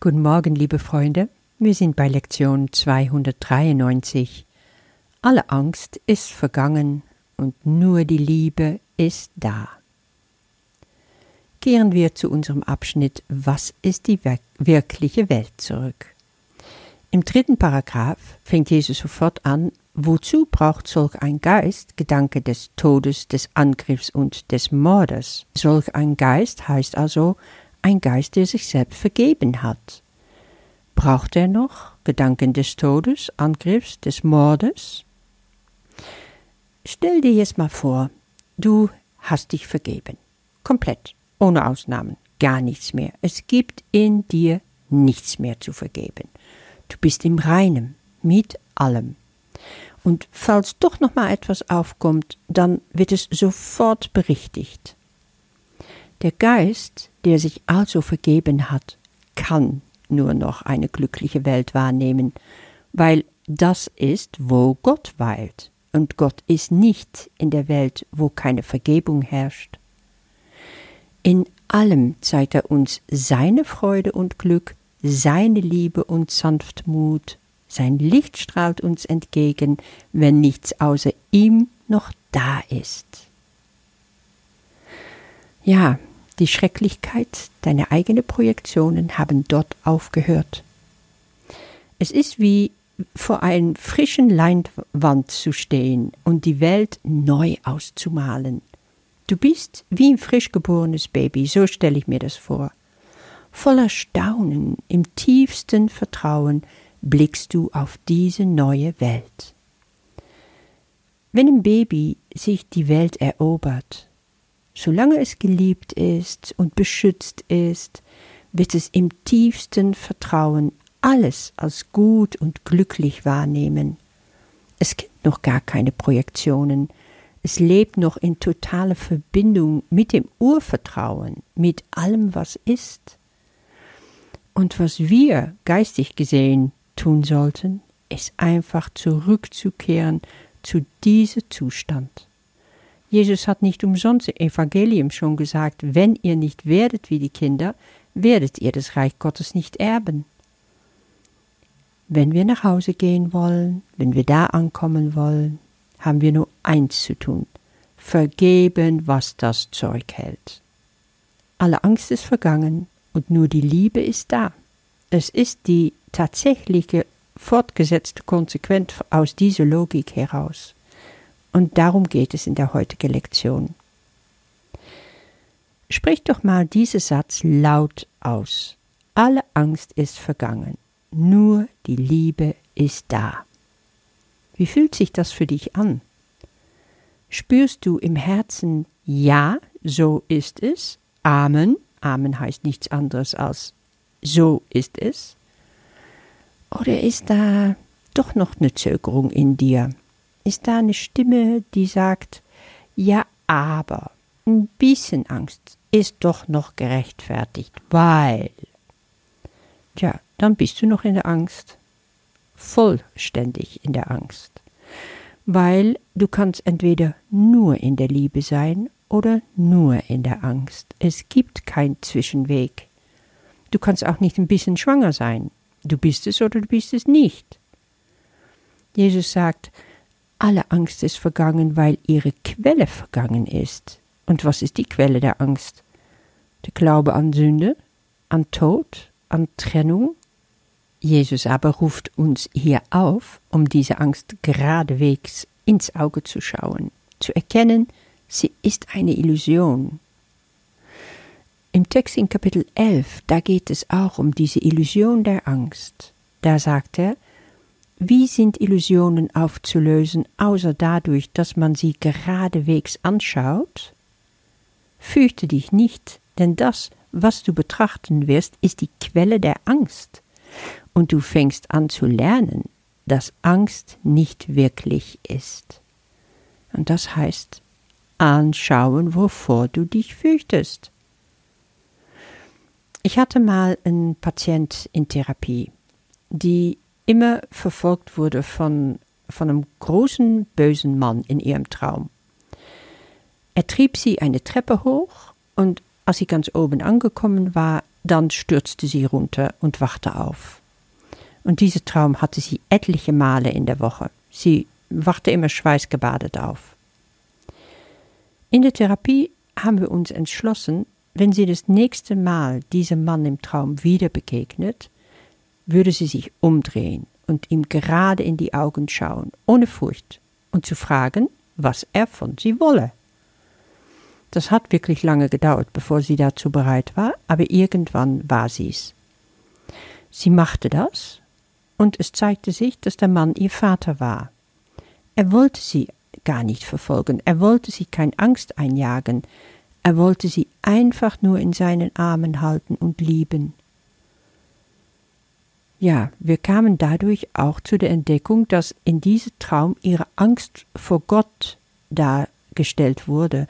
Guten Morgen, liebe Freunde. Wir sind bei Lektion 293. Alle Angst ist vergangen und nur die Liebe ist da. Kehren wir zu unserem Abschnitt Was ist die wirkliche Welt zurück. Im dritten Paragraph fängt Jesus sofort an, wozu braucht solch ein Geist Gedanke des Todes, des Angriffs und des Mordes? Solch ein Geist heißt also ein Geist, der sich selbst vergeben hat. Braucht er noch Gedanken des Todes, Angriffs, des Mordes? Stell dir jetzt mal vor, du hast dich vergeben. Komplett, ohne Ausnahmen, gar nichts mehr. Es gibt in dir nichts mehr zu vergeben. Du bist im Reinen mit allem. Und falls doch noch mal etwas aufkommt, dann wird es sofort berichtigt. Der Geist, der sich also vergeben hat, kann nur noch eine glückliche Welt wahrnehmen, weil das ist, wo Gott weilt, und Gott ist nicht in der Welt, wo keine Vergebung herrscht. In allem zeigt er uns seine Freude und Glück, seine Liebe und Sanftmut, sein Licht strahlt uns entgegen, wenn nichts außer ihm noch da ist. Ja, die Schrecklichkeit, deine eigenen Projektionen haben dort aufgehört. Es ist wie vor einer frischen Leinwand zu stehen und die Welt neu auszumalen. Du bist wie ein frisch geborenes Baby, so stelle ich mir das vor. Voller Staunen, im tiefsten Vertrauen blickst du auf diese neue Welt. Wenn ein Baby sich die Welt erobert, Solange es geliebt ist und beschützt ist, wird es im tiefsten Vertrauen alles als gut und glücklich wahrnehmen. Es kennt noch gar keine Projektionen, es lebt noch in totaler Verbindung mit dem Urvertrauen, mit allem, was ist. Und was wir geistig gesehen tun sollten, ist einfach zurückzukehren zu diesem Zustand. Jesus hat nicht umsonst im Evangelium schon gesagt, wenn ihr nicht werdet wie die Kinder, werdet ihr das Reich Gottes nicht erben. Wenn wir nach Hause gehen wollen, wenn wir da ankommen wollen, haben wir nur eins zu tun, vergeben, was das Zeug hält. Alle Angst ist vergangen und nur die Liebe ist da. Es ist die tatsächliche fortgesetzte Konsequenz aus dieser Logik heraus. Und darum geht es in der heutigen Lektion. Sprich doch mal diesen Satz laut aus. Alle Angst ist vergangen, nur die Liebe ist da. Wie fühlt sich das für dich an? Spürst du im Herzen, ja, so ist es, Amen, Amen heißt nichts anderes als so ist es? Oder ist da doch noch eine Zögerung in dir? Ist da eine Stimme, die sagt, ja, aber ein bisschen Angst ist doch noch gerechtfertigt, weil. Tja, dann bist du noch in der Angst. Vollständig in der Angst. Weil du kannst entweder nur in der Liebe sein oder nur in der Angst. Es gibt keinen Zwischenweg. Du kannst auch nicht ein bisschen schwanger sein. Du bist es oder du bist es nicht. Jesus sagt, alle Angst ist vergangen, weil ihre Quelle vergangen ist. Und was ist die Quelle der Angst? Der Glaube an Sünde, an Tod, an Trennung? Jesus aber ruft uns hier auf, um diese Angst geradewegs ins Auge zu schauen, zu erkennen, sie ist eine Illusion. Im Text in Kapitel 11, da geht es auch um diese Illusion der Angst. Da sagt er, wie sind Illusionen aufzulösen, außer dadurch, dass man sie geradewegs anschaut? Fürchte dich nicht, denn das, was du betrachten wirst, ist die Quelle der Angst. Und du fängst an zu lernen, dass Angst nicht wirklich ist. Und das heißt, anschauen, wovor du dich fürchtest. Ich hatte mal einen Patient in Therapie, die immer verfolgt wurde von, von einem großen bösen Mann in ihrem Traum. Er trieb sie eine Treppe hoch und als sie ganz oben angekommen war, dann stürzte sie runter und wachte auf. Und dieser Traum hatte sie etliche Male in der Woche. Sie wachte immer schweißgebadet auf. In der Therapie haben wir uns entschlossen, wenn sie das nächste Mal diesem Mann im Traum wieder begegnet, würde sie sich umdrehen und ihm gerade in die Augen schauen, ohne Furcht, und zu fragen, was er von sie wolle. Das hat wirklich lange gedauert, bevor sie dazu bereit war, aber irgendwann war sie's. Sie machte das, und es zeigte sich, dass der Mann ihr Vater war. Er wollte sie gar nicht verfolgen, er wollte sie kein Angst einjagen, er wollte sie einfach nur in seinen Armen halten und lieben. Ja, wir kamen dadurch auch zu der Entdeckung, dass in diesem Traum ihre Angst vor Gott dargestellt wurde.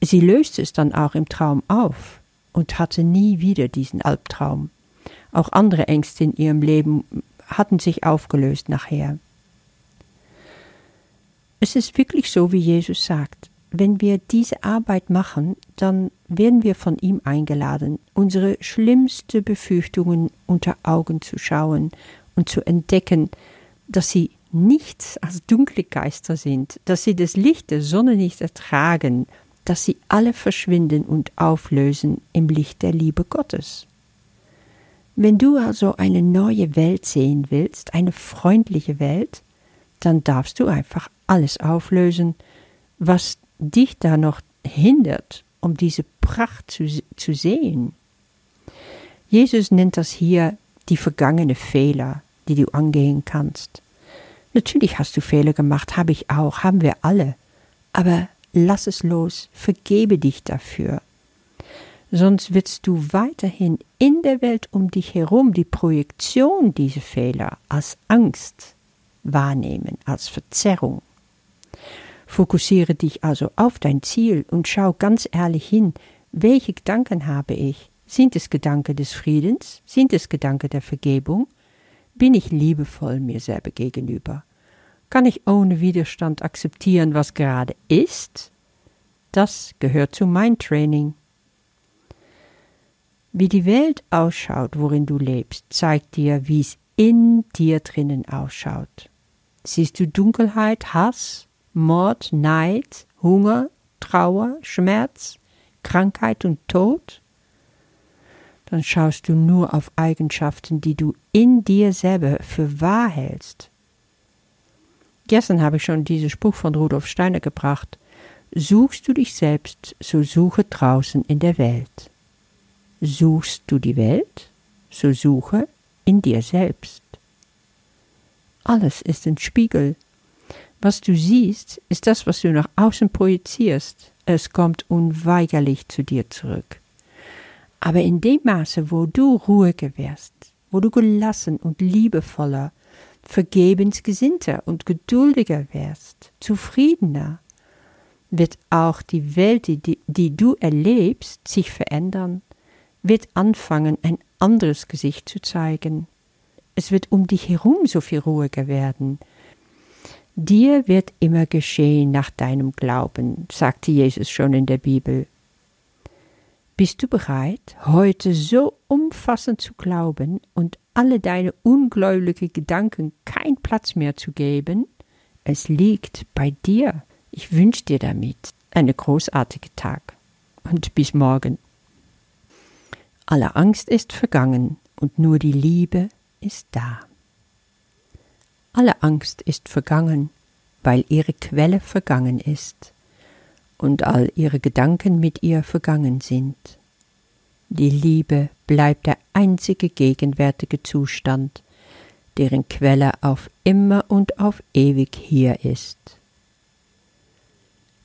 Sie löste es dann auch im Traum auf und hatte nie wieder diesen Albtraum. Auch andere Ängste in ihrem Leben hatten sich aufgelöst nachher. Es ist wirklich so, wie Jesus sagt. Wenn wir diese Arbeit machen, dann werden wir von ihm eingeladen, unsere schlimmsten Befürchtungen unter Augen zu schauen und zu entdecken, dass sie nichts als dunkle Geister sind, dass sie das Licht der Sonne nicht ertragen, dass sie alle verschwinden und auflösen im Licht der Liebe Gottes. Wenn du also eine neue Welt sehen willst, eine freundliche Welt, dann darfst du einfach alles auflösen, was dich da noch hindert, um diese Pracht zu, zu sehen. Jesus nennt das hier die vergangene Fehler, die du angehen kannst. Natürlich hast du Fehler gemacht, habe ich auch, haben wir alle. Aber lass es los, vergebe dich dafür. Sonst wirst du weiterhin in der Welt um dich herum die Projektion dieser Fehler als Angst wahrnehmen, als Verzerrung. Fokussiere dich also auf dein Ziel und schau ganz ehrlich hin, welche Gedanken habe ich? Sind es Gedanken des Friedens? Sind es Gedanken der Vergebung? Bin ich liebevoll mir selber gegenüber? Kann ich ohne Widerstand akzeptieren, was gerade ist? Das gehört zu mein Training. Wie die Welt ausschaut, worin du lebst, zeigt dir, wie es in dir drinnen ausschaut. Siehst du Dunkelheit, Hass, Mord, Neid, Hunger, Trauer, Schmerz, Krankheit und Tod? Dann schaust du nur auf Eigenschaften, die du in dir selber für wahr hältst. Gestern habe ich schon diesen Spruch von Rudolf Steiner gebracht. Suchst du dich selbst, so suche draußen in der Welt. Suchst du die Welt, so suche in dir selbst. Alles ist ein Spiegel. Was du siehst, ist das, was du nach außen projizierst. Es kommt unweigerlich zu dir zurück. Aber in dem Maße, wo du ruhiger wirst, wo du gelassen und liebevoller, vergebensgesinnter und geduldiger wirst, zufriedener, wird auch die Welt, die, die du erlebst, sich verändern, wird anfangen, ein anderes Gesicht zu zeigen. Es wird um dich herum so viel ruhiger werden. Dir wird immer geschehen nach deinem Glauben, sagte Jesus schon in der Bibel. Bist du bereit, heute so umfassend zu glauben und alle deine ungläubigen Gedanken keinen Platz mehr zu geben? Es liegt bei dir. Ich wünsche dir damit einen großartigen Tag und bis morgen. Alle Angst ist vergangen und nur die Liebe ist da. Alle Angst ist vergangen, weil ihre Quelle vergangen ist und all ihre Gedanken mit ihr vergangen sind. Die Liebe bleibt der einzige gegenwärtige Zustand, deren Quelle auf immer und auf ewig hier ist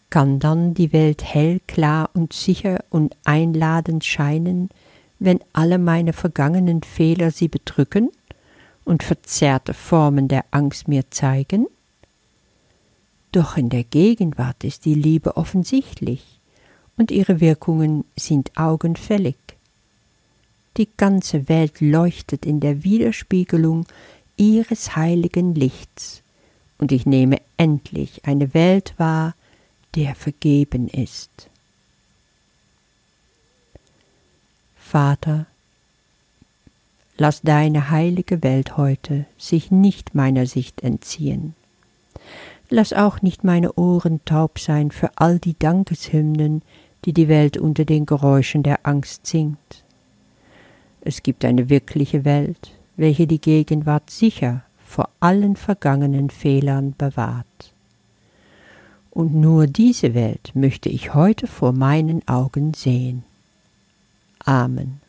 kann dann die Welt hell, klar und sicher und einladend scheinen, wenn alle meine vergangenen Fehler sie bedrücken und verzerrte Formen der Angst mir zeigen? Doch in der Gegenwart ist die Liebe offensichtlich und ihre Wirkungen sind augenfällig. Die ganze Welt leuchtet in der Widerspiegelung ihres heiligen Lichts, und ich nehme endlich eine Welt wahr, der vergeben ist. Vater, lass deine heilige Welt heute sich nicht meiner Sicht entziehen. Lass auch nicht meine Ohren taub sein für all die Dankeshymnen, die die Welt unter den Geräuschen der Angst singt. Es gibt eine wirkliche Welt, welche die Gegenwart sicher vor allen vergangenen Fehlern bewahrt. Und nur diese Welt möchte ich heute vor meinen Augen sehen. Amen.